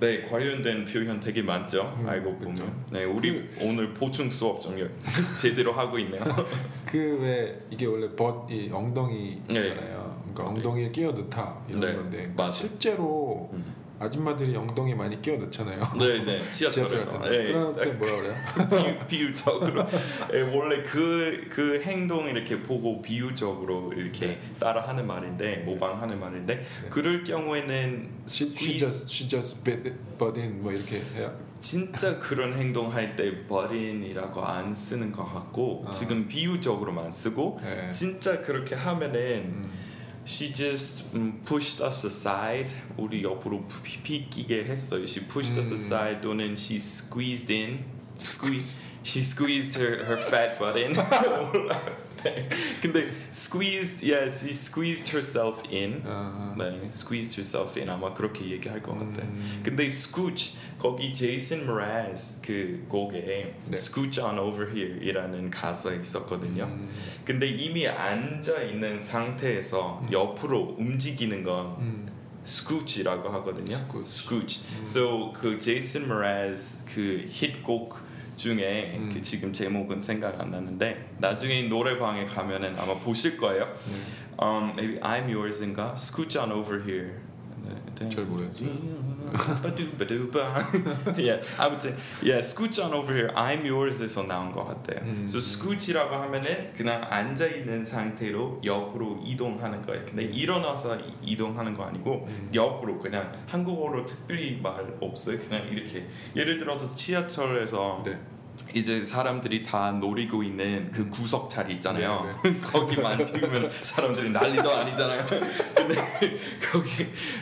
네 관련된 표현 되게 많죠. 음, 알고 그쵸. 보면. 네 우리 오늘 보충 수업 좀 제대로 하고 있네요. 그 왜 이게 원래 벗이 엉덩이 네. 있잖아요. 그러니까 엉덩이에 끼어 넣다 이런 네, 건데 맞아. 실제로 음. 아줌마들이 엉덩이 많이 끼워 넣잖아요. 네네 지하철 지하철에서. 네, 그런 때 뭐라 그래요? 비유, 비유적으로 예, 원래 그, 그 행동 이렇게 보고 비유적으로 이렇게 네. 따라하는 말인데 모방하는 말인데 그럴 경우에는 She, she just she just bit butt in 뭐 이렇게 해요. 진짜 그런 행동할 때 버린이라고 안 쓰는 것 같고 아. 지금 비유적으로만 쓰고 네. 진짜 그렇게 하면은 음. She just um, pushed us aside. 우리 옆으로 비- 비끼게 했어요. She pushed us 음. aside 또는 she squeezed in. Squeezed. She squeezed her, her fat butt in. 네. 근데 squeezed, yeah, she squeezed herself in. 아, 네, squeezed herself in 아마 그렇게 얘기할 것 같아. 음. 근데 scooch 거기 제이슨 모라즈 그 곡에 네. scooch on over here이라는 가사 있었거든요. 음. 근데 이미 앉아 있는 상태에서 옆으로 움직이는 건 음. scooch이라고 하거든요. Scooch. scooch. 음. So 그 제이슨 모라즈 그 히트곡 중에 음. 그 지금 제목은 생각 안 나는데 나중에 노래방에 가면은 아마 보실 거예요. 네. Um, maybe I'm yours인가? Scooch on over here. 네, 잘 모르겠어요. yeah, 아무튼 yeah, scooch on over here. I'm yours에서 나온 것 같아요. 음. So scooch이라고 하면은 그냥 앉아 있는 상태로 옆으로 이동하는 거예요. 근데 일어나서 이- 이동하는 거 아니고 음. 옆으로 그냥 한국어로 특별히 말 없어요. 그냥 이렇게 예를 들어서 지하철에서 네. 이제 사람들이 다 노리고 있는 그 구석 자리 있잖아요. 네, 거기만 띄우면 사람들이 난리도 아니잖아요. 근데 거기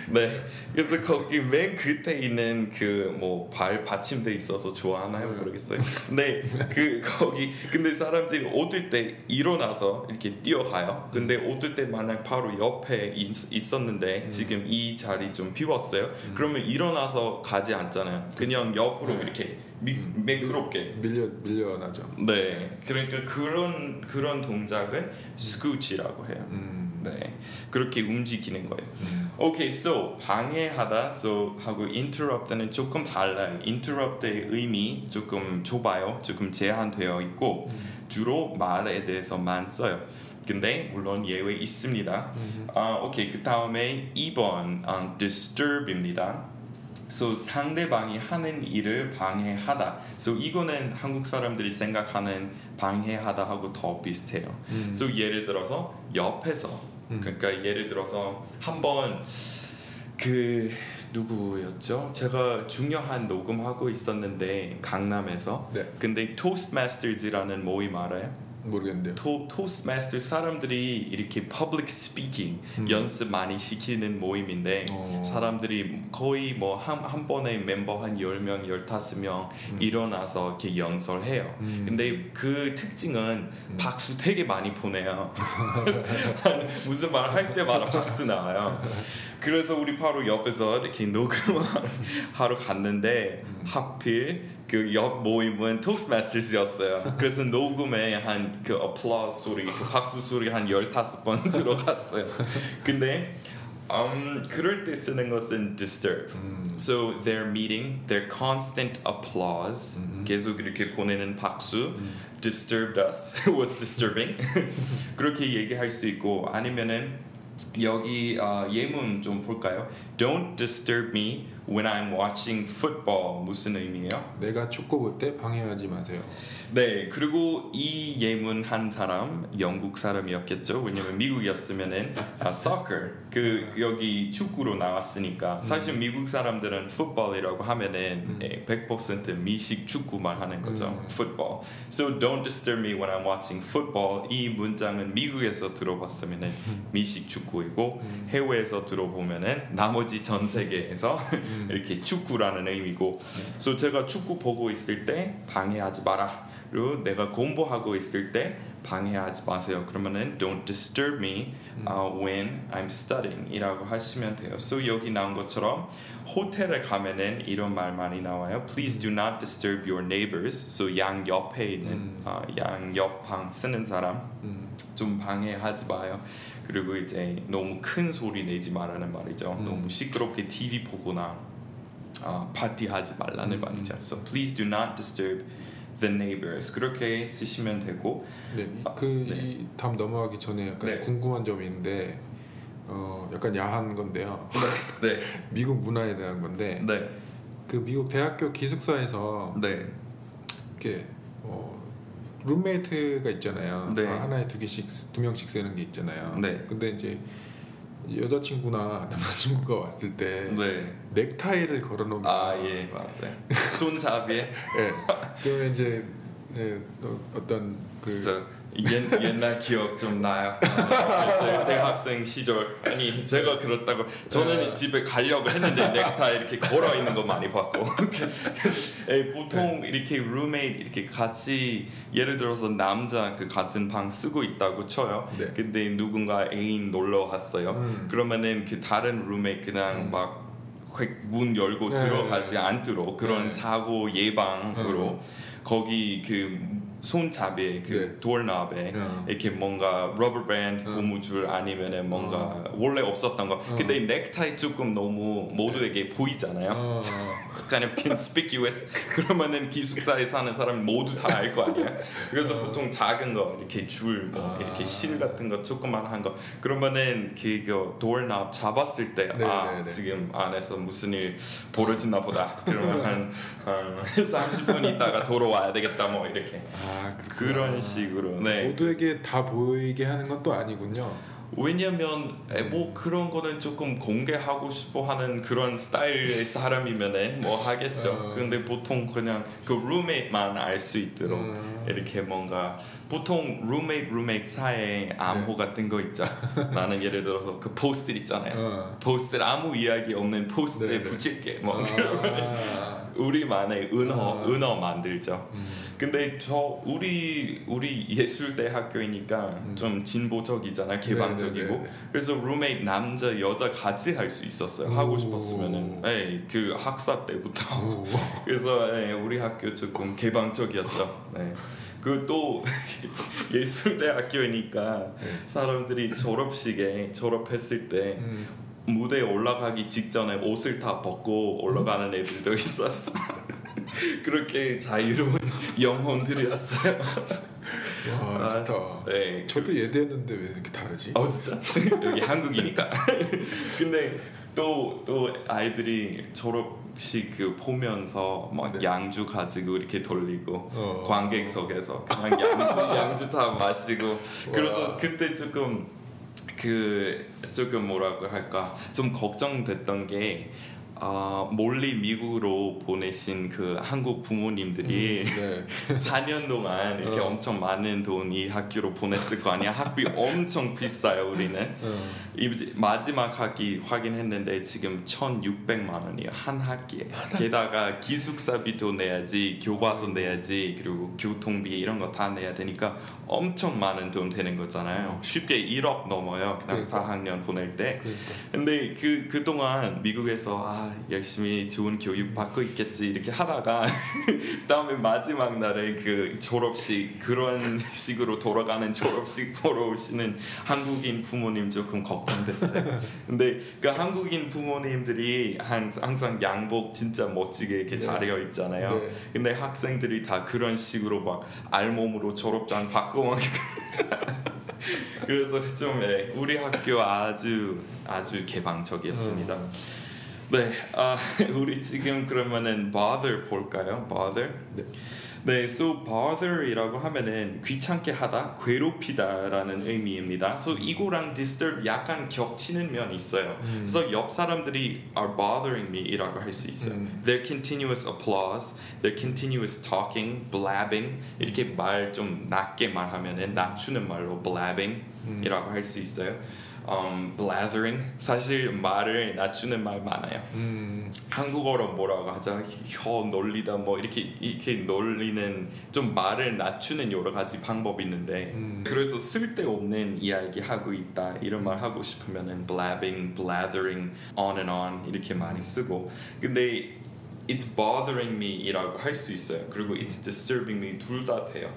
네 그래서 거기 맨 끝에 있는 그 뭐 발 받침대 있어서 좋아하나요 네. 모르겠어요. 근데 그 거기 근데 사람들이 얻을 때 일어나서 이렇게 뛰어가요. 근데 얻을 때 만약 바로 옆에 있, 있었는데 음. 지금 이 자리 좀 비웠어요. 그러면 일어나서 가지 않잖아요. 그냥 옆으로 네. 이렇게 미, 음. 매끄럽게 밀려 밀려나죠. 네, 그러니까 그런 그런 동작은 scooch이라고 해요. 음. 네, 그렇게 움직이는 거예요. 음. 오케이, so 방해하다, so 하고 interrupt는 조금 달라요. interrupt의 의미 조금 좁아요, 조금 제한되어 있고 주로 말에 대해서만 써요. 근데 물론 예외 있습니다. 음. 아, 오케이, 그 다음에 2번 아, disturb입니다. So 상대방이 하는 일을 방해하다. So 이거는 한국 사람들이 생각하는 방해하다 하고 더 비슷해요. 음. So 예를 들어서 옆에서 음. 그러니까 예를 들어서 한번 그 누구였죠? 제가 중요한 녹음하고 있었는데 강남에서 네. 근데 Toastmasters라는 모임 알아요? 모르겠는데요. 토, Toastmaster 사람들이 이렇게 public speaking 음. 연습 많이 시키는 모임인데 어. 사람들이 거의 뭐한 한 번에 멤버 한 10명, 15명 음. 일어나서 이렇게 연설해요. 음. 근데 그 특징은 음. 박수 되게 많이 보내요. 무슨 말 할 때마다 박수 나와요. 그래서 우리 바로 옆에서 이렇게 녹음하러 갔는데 음. 하필 그옆 모임은 토스트마스터즈였어요. 그래서 녹음에 한그 applause 소리, 그 박수 소리 한 15번 들어갔어요. 근데 음, 그럴 때 쓰는 것은 disturb. 음. So their meeting, their constant applause, 음. 계속 이렇게 보내는 박수, 음. disturbed us, was disturbing. 그렇게 얘기할 수 있고 아니면은 여기 어, 예문 좀 볼까요? Don't disturb me when I'm watching football. 무슨 의미예요? 내가 축구 볼 때 방해하지 마세요. 네, 그리고 이 예문 한 사람 영국 사람이었겠죠. 왜냐면 미국이었으면은 아, soccer 그 여기 축구로 나왔으니까 사실 미국 사람들은 football이라고 하면은 음. 예, 100% 미식 축구만 하는 거죠. 음. football. So don't disturb me when I'm watching football. 이 문장은 미국에서 들어봤으면은 미식 축구이고 음. 해외에서 들어보면은 나머지 전 세계에서 음. 이렇게 축구라는 의미고 그래서 제가 축구 보고 있을 때 방해하지 마라 그리고 내가 공부하고 있을 때 방해하지 마세요 그러면은 don't disturb me uh, when I'm studying 이라고 하시면 돼요 so 여기 나온 것처럼 호텔에 가면은 이런 말 많이 나와요 please do not disturb your neighbors so 양 옆에 있는 음. 어, 양 옆방 쓰는 사람 음. 좀 방해하지 마요. 그리고 이제 너무 큰 소리 내지 말라는 말이죠. 음. 너무 시끄럽게 TV 보거나 아, 파티하지 말라는 음, 말이죠. So please do not disturb the neighbors. 그렇게 쓰시면 되고 네, 이- 아, 그 네. 이 넘어가기 전에 약간 네. 궁금한 점이 있는데 어 약간 야한 건데요. 네, 미국 문화에 대한 건데 네, 그 미국 대학교 기숙사에서 네, 이렇게 어, 룸메이트가 있잖아요. 네. 아, 하나에 두 개씩 두 명씩 쓰는 게 있잖아요. 네. 근데 이제 여자친구나 남자친구가 왔을 때 네. 넥타이를 걸어놓으면 아, 예, 맞아요. 손잡이에 예. 그러면 이제 네, 또 어떤 그 진짜 옛, 옛날 기억 좀 나요. 제 대학생 시절 아니 제가 그렇다고 저는 네. 집에 가려고 했는데 넥타이 이렇게 걸어 있는 거 많이 봤고 에, 보통 이렇게 룸메이트 이렇게 같이 예를 들어서 남자 그 같은 방 쓰고 있다고 쳐요. 네. 근데 누군가 애인 놀러 왔어요. 음. 그러면은 그 다른 룸메이트 그냥 음. 막문 열고 네. 들어가지 않도록 그런 네. 사고 예방으로 거기 그 손잡이에 그 네. door knob에 어. 이렇게 뭔가 rubber band 어. 고무줄 아니면은 뭔가 원래 없었던 거 어. 근데 넥타이 조금 너무 모두에게 보이잖아요 어, It's kind of conspicuous 그러면은 기숙사에 사는 사람 모두 다 알 거 아니야 그래서 보통 작은 거 이렇게 줄뭐 어. 아. 이렇게 실 같은 거 조그만 거 그러면은 그거 도어knob 잡았을 때 네, 아 네, 네. 지금 안에서 무슨 일 벌어졌나 보다 그러면 한, 한 30분 있다가 돌아와야 되겠다 뭐 이렇게 아 그런 식으로 네 모두에게 다 보이게 하는 건 또 아니군요. 왜냐면 에, 뭐 그런 거는 조금 공개하고 싶어 하는 그런 스타일의 사람이면은 뭐 하겠죠. 어. 근데 보통 그냥 그 룸메이트만 알 수 있도록 음. 이렇게 뭔가 보통 룸메이트 룸메이트 사이에 암호 네. 같은 거 있죠. 나는 예를 들어서 그 포스트잇 있잖아요. 어. 포스트잇 아무 이야기 없는 포스트잇 네, 네. 붙일게 뭐 아. 우리만의 은어 어. 은어 만들죠. 음. 근데 저 우리 우리 예술대 학교이니까 음. 좀 진보적이잖아요 개방적이고 네, 네, 네, 네. 그래서 룸메이트 남자 여자 같이 할 수 있었어요 하고 오. 싶었으면은 네, 그 학사 때부터 오. 그래서 네, 우리 학교 조금 개방적이었죠 네. 그또 예술대 학교이니까 네. 사람들이 졸업식에 졸업했을 때 음. 무대에 올라가기 직전에 옷을 다 벗고 올라가는 애들도 있었어. 그렇게 자유로운 영혼들이었어요. 와 아, 좋다. 네. 저도 예대했는데 왜 이렇게 다르지? 어 진짜 여기 한국이니까. 근데 또 또 아이들이 졸업식 그 보면서 막 네. 양주 가지고 이렇게 돌리고 어. 관객석에서 그냥 양주 양주 다 마시고 그래서 와. 그때 조금 그 조금 뭐라고 할까 좀 걱정됐던 게 아, 몰리 미국으로 보내신 그 한국 부모님들이 음, 네. 4년 동안 이렇게 어. 엄청 많은 돈 이 학교로 보냈을 거 아니야 학비 엄청 비싸요 우리는 어. 이 마지막 학기 확인했는데 지금 1,600만 원이에요 한 학기에 게다가 기숙사비도 내야지 교과서 내야지 그리고 교통비 이런 거 다 내야 되니까 엄청 많은 돈 되는 거잖아요 쉽게 1억 넘어요 그냥 그러니까. 4학년 보낼 때 그러니까. 근데 그 그동안 미국에서 아 열심히 좋은 교육 받고 있겠지 이렇게 하다가 다음에 마지막 날에 그 졸업식 그런 식으로 돌아가는 졸업식 보러 오시는 한국인 부모님 조금 걱정됐어요. 근데 그 한국인 부모님들이 한- 항상 양복 진짜 멋지게 이렇게 네. 차려 입잖아요. 네. 근데 학생들이 다 그런 식으로 막 알몸으로 졸업장 받고 막 그래서 좀 예, 우리 학교 아주 아주 개방적이었습니다. 음. 네, 아, 우리 지금 그러면은 bother 볼까요? bother. 네. 네, so bother이라고 하면은 귀찮게 하다, 괴롭히다라는 의미입니다. so 이거랑 disturb 약간 겹치는 면이 있어요. 음. 그래서 옆 사람들이 are bothering me이라고 할 수 있어요. 음. Their continuous applause, their continuous talking, blabbing 이렇게 말 좀 낮게 말하면은 낮추는 말로 blabbing이라고 할 수 있어요. Um, blathering 사실 말을 낮추는 말 많아요. 음. 한국어로 뭐라고 하자 혀 놀리다 뭐 이렇게 이렇게 놀리는 좀 말을 낮추는 여러 가지 방법이 있는데 음. 그래서 쓸데없는 이야기 하고 있다 이런 말 하고 싶으면은 blabbing, blathering, on and on 이렇게 많이 쓰고 근데 it's bothering me이라고 할 수 있어요 그리고 it's disturbing me 둘 다 돼요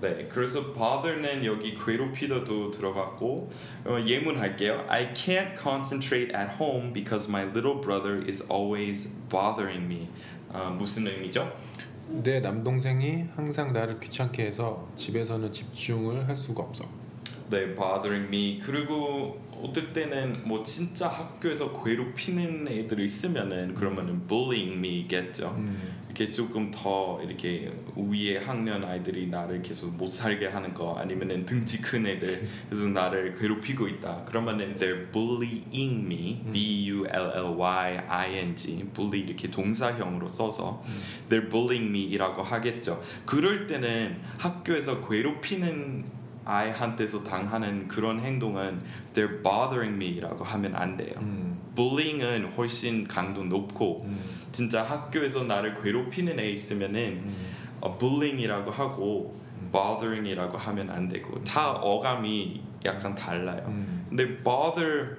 네, 그래서 bother는 여기 괴롭히다도 들어갔고 어, 예문할게요. I can't concentrate at home because my little brother is always bothering me. 어, 무슨 의미죠? 내 남동생이 항상 나를 귀찮게 해서 집에서는 집중을 할 수가 없어. 네, bothering me. 그리고 어떨 때는 뭐 진짜 학교에서 괴롭히는 애들이 있으면은 그러면은 bullying me겠죠. 음. 이렇게 조금 더 이렇게 위에 학년 아이들이 나를 계속 못 살게 하는 거 아니면은 등치 큰 애들 그래서 나를 괴롭히고 있다. 그러면은 they're bullying me, b u l l y i n g, bully 이렇게 동사형으로 써서 they're bullying me이라고 하겠죠. 그럴 때는 학교에서 괴롭히는 아이한테서 당하는 그런 행동은 they're bothering me라고 하면 안 돼요. 음. bullying은 훨씬 강도 높고 음. 진짜 학교에서 나를 괴롭히는 애 있으면은 음. 어, bullying이라고 하고 bothering이라고 하면 안 되고 다 어감이 약간 달라요. 음. 근데 bother,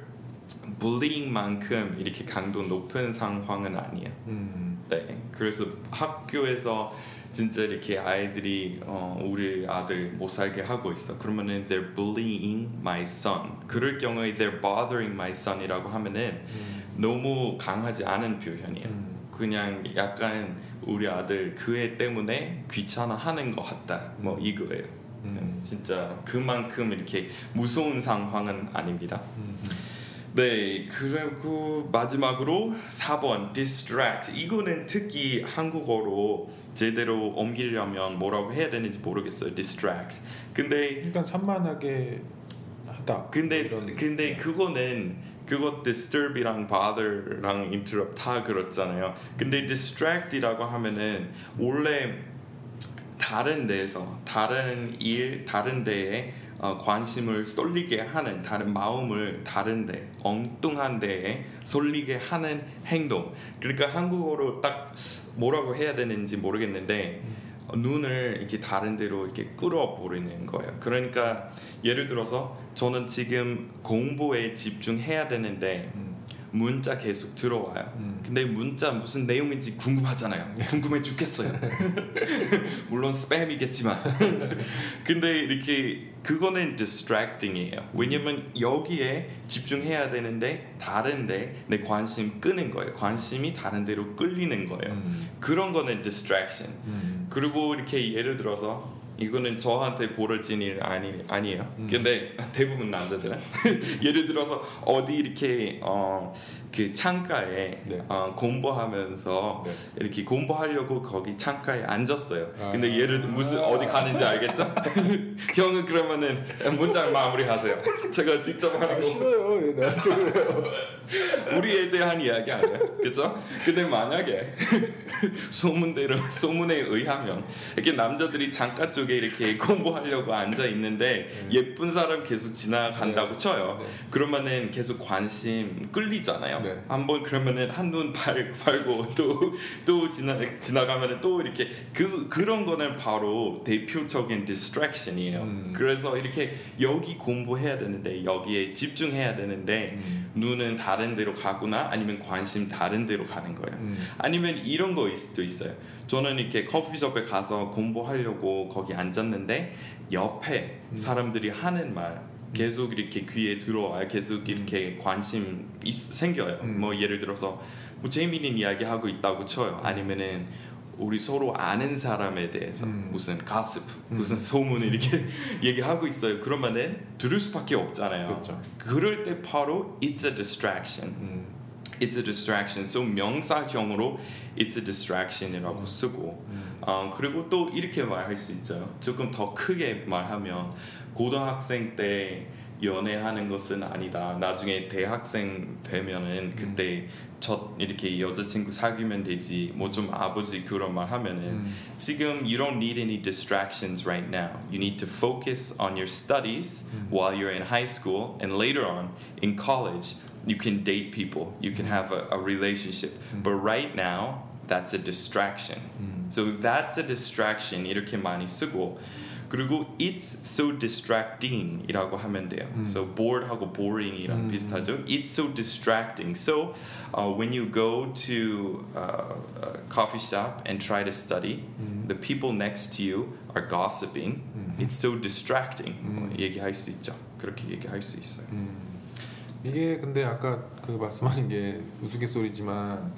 bullying만큼 이렇게 강도 높은 상황은 아니에요. 음. 네, 그래서 학교에서 진짜 이렇게 아이들이 어, 우리 아들 못 살게 하고 있어. 그러면은 they're bullying my son. 그럴 경우에 they're bothering my son이라고 하면은 음. 너무 강하지 않은 표현이에요. 음. 그냥 약간 우리 아들 그 애 때문에 귀찮아 하는 것 같다. 뭐 이거예요. 음. 진짜 그만큼 이렇게 무서운 상황은 아닙니다. 음. 네, 그리고 마지막으로 4번 distract. 이거는 특히 한국어로 제대로 옮기려면 뭐라고 해야 되는지 모르겠어요. distract. 근데 약간 산만하게 하다. 근데 근데 그거는 그거 disturb이랑 bother랑 interrupt 다 그렇잖아요. 근데 distract이라고 하면은 원래 다른 데에서 다른 일 다른 데에 어, 관심을 쏠리게 하는 다른 마음을 다른 데 엉뚱한 데에 쏠리게 하는 행동 그러니까 한국어로 딱 뭐라고 해야 되는지 모르겠는데 어, 눈을 이렇게 다른 데로 이렇게 끌어버리는 거예요 그러니까 예를 들어서 저는 지금 공부에 집중해야 되는데 음. 문자 계속 들어와요 음. 근데 문자 무슨 내용인지 궁금하잖아요. 궁금해 죽겠어요. 물론 스팸이겠지만. 근데 이렇게 그거는 distracting이에요. 왜냐면 여기에 집중해야 되는데 다른데 내 관심 끄는 거예요. 관심이 다른 데로 끌리는 거예요. 음. 그런 거는 distraction. 음. 그리고 이렇게 예를 들어서 이거는 저한테 벌어진 일 아니 아니에요. 음. 근데 대부분 남자들은 예를 들어서 어디 이렇게 어 그 창가에 네. 어, 공부하면서 네. 이렇게 공부하려고 거기 창가에 앉았어요. 아. 근데 들어 무슨 어디 가는지 알겠죠? 형은 그러면은 문장 마무리하세요. 제가 직접 하는 아, 거 싫어요. 얘 나한테 그래요. 우리에 대한 이야기 아니야, 그렇죠? 근데 만약에 소문대로 소문에 의하면 이렇게 남자들이 창가 쪽에 이렇게 공부하려고 앉아 있는데 예쁜 사람 계속 지나간다고 쳐요. 네. 그러면은 계속 관심 끌리잖아요. 네. 한번 그러면은 한눈 팔고 또 또 지나 지나가면은 또 이렇게 그 그런 거는 바로 대표적인 distraction이에요. 음. 그래서 이렇게 여기 공부해야 되는데 여기에 집중해야 되는데 음. 눈은 다른 데로 가거나 아니면 관심 다른 데로 가는 거예요. 음. 아니면 이런 거일 수도 있어요. 저는 이렇게 커피숍에 가서 공부하려고 거기 앉았는데 옆에 음. 사람들이 하는 말 계속 이렇게 귀에 들어와요. 계속 이렇게 관심 있, 생겨요. 음. 뭐 예를 들어서 뭐 재미있는 이야기 하고 있다고 쳐요. 아니면은 우리 서로 아는 사람에 대해서 음. 무슨 음. 무슨 소문을 이렇게 얘기하고 있어요. 그러면은 들을 수밖에 없잖아요. 그렇죠. 그럴 때 바로 it's a distraction. 음. It's a distraction. So 명사형으로 it's a distraction이라고 쓰고 음. 어, 그리고 또 이렇게 말할 수 있죠. 조금 더 크게 말하면 고등학생 때 연애하는 것은 아니다. 나중에 대학생 되면은 그때 첫 이렇게 여자친구 사귀면 되지. 뭐 좀 아버지 그런 말 하면은 음. 지금 you don't need any distractions right now. You need to focus on your studies while you're in high school and later on in college you can date people. You can have a, a relationship. But right now that's a distraction. 음. So that's a distraction 이렇게 많이 쓰고 그리고 it's so distracting이라고 하면 돼요. 음. So bored하고 boring이랑 음. 비슷하죠. It's so distracting. So uh, when you go to uh, a coffee shop and try to study, 음. the people next to you are gossiping. 음. It's so distracting. 음. 뭐 얘기할 수 있죠. 그렇게 얘기할 수 있어요. 음. 이게 근데 아까 그 말씀하신 게 우스갯소리지만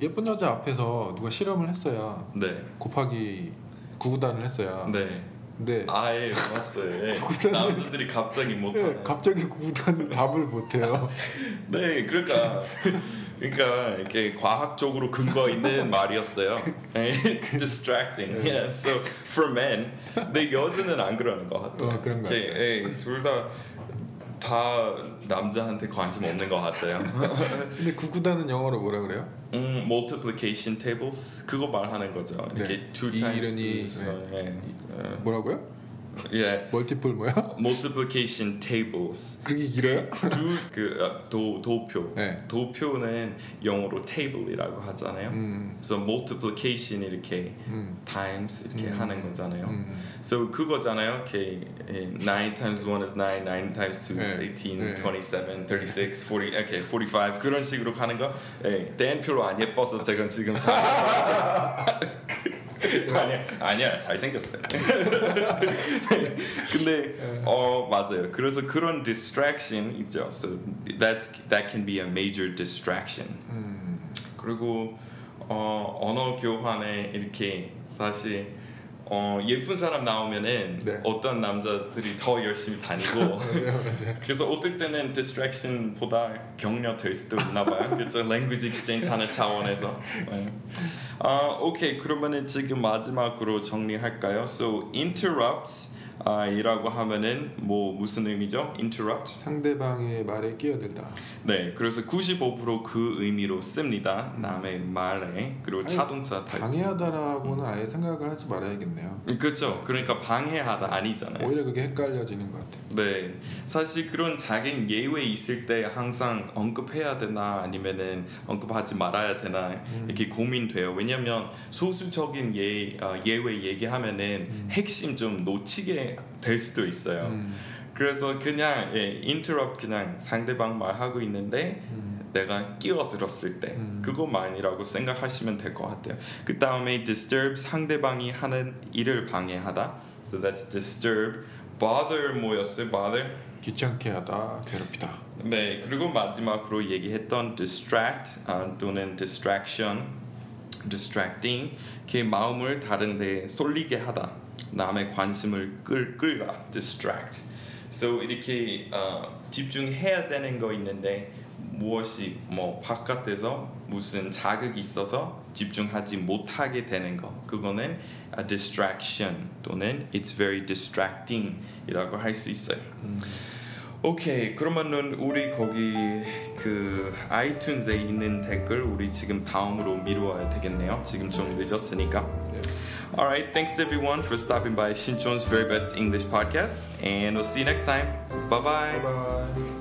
예쁜 여자 앞에서 누가 실험을 했어야 네, 곱하기 구구단을 했어야 네, 근데 아예 왔어요. 예. 남자들이 갑자기 못하네. 예, 갑자기 구구단 답을 못해요. 네, 그러니까 그러니까 이렇게 과학적으로 근거 있는 말이었어요. It's distracting. Yeah, so for men, 근데 여자는 안 그러는 것 같아요. 어, 그런 것 같아요. 둘다 다 남자한테 관심 없는 것 같아요. 근데 구구단은 영어로 뭐라 그래요? 음, multiplication tables 그거 말하는 거죠. 이렇게 네. two 이 times 이른이, two. 예. 뭐라고요? 예. 멀티플 뭐야? multiplication tables. 그렇게 길어요? 두그도 도표. 네. 도표는 영어로 table이라고 하잖아요. 음, 그래서 multiplication 이렇게 음, times 이렇게 음. 하는 거잖아요. 음. So 그거잖아요. 이렇게 9 times 1 is 9, 9 times 2 is 네. 18, 네. 27, 36, 40, okay, 45 그런 식으로 가는 거. 예, 댄 별로 안 예뻐서 제가 지금 잘 아니야, 아니야, 잘 생겼어요. 근데 어 맞아요. 그래서 그런 distraction 있죠. So that's that can be a major distraction. 음. 그리고 어, 언어 교환에 이렇게 사실 어, 예쁜 사람 나오면은 네. 어떤 남자들이 더 열심히 다니고. 그래서 어떨 때는 distraction보다 격려 될 수도 있나 봐요. 그렇죠. language exchange 하는 차원에서. 네. 아, 오케이. 그러면은 지금 마지막으로 정리할까요? So interrupt 아, 이라고 하면은 뭐 무슨 의미죠? interrupt. 상대방의 말에 끼어들다. 네, 그래서 95%그 의미로 씁니다. 남의 말에 그리고 아니, 자동차 탈. 방해하다라고는 아예 생각을 하지 말아야겠네요. 그렇죠. 그러니까 방해하다 아니잖아요. 오히려 그게 헷갈려지는 것 같아요. 네, 사실 그런 작은 예외 있을 때 항상 언급해야 되나 아니면은 언급하지 말아야 되나 음. 이렇게 고민돼요. 왜냐면 소수적인 예 어, 예외 얘기하면은 음. 핵심 좀 놓치게 될 수도 있어요. 음, 그래서 그냥 예, interrupt 그냥 상대방 말하고 있는데 음, 내가 끼어들었을 때 음. 그것만이라고 생각하시면 될 것 같아요. 그 다음에 disturb 상대방이 하는 일을 방해하다. So that's disturb. bother 뭐였어요? bother. 귀찮게 하다, 괴롭히다. 네 그리고 마지막으로 얘기했던 distract 아, 또는 distraction, distracting. 그 마음을 다른데 쏠리게 하다. 남의 관심을 끌 끌다. distract. So 이렇게 어, 집중해야 되는 거 있는데 무엇이 뭐 바깥에서 무슨 자극이 있어서 집중하지 못하게 되는 거 그거는 a distraction 또는 it's very distracting이라고 할 수 있어요. 오케이 그러면은 우리 거기 그 아이튠즈에 있는 댓글 우리 지금 다음으로 미루어야 되겠네요. 지금 좀 늦었으니까. 네. All right, thanks everyone for stopping by Shinchon's Very Best English Podcast, and we'll see you next time. Bye bye.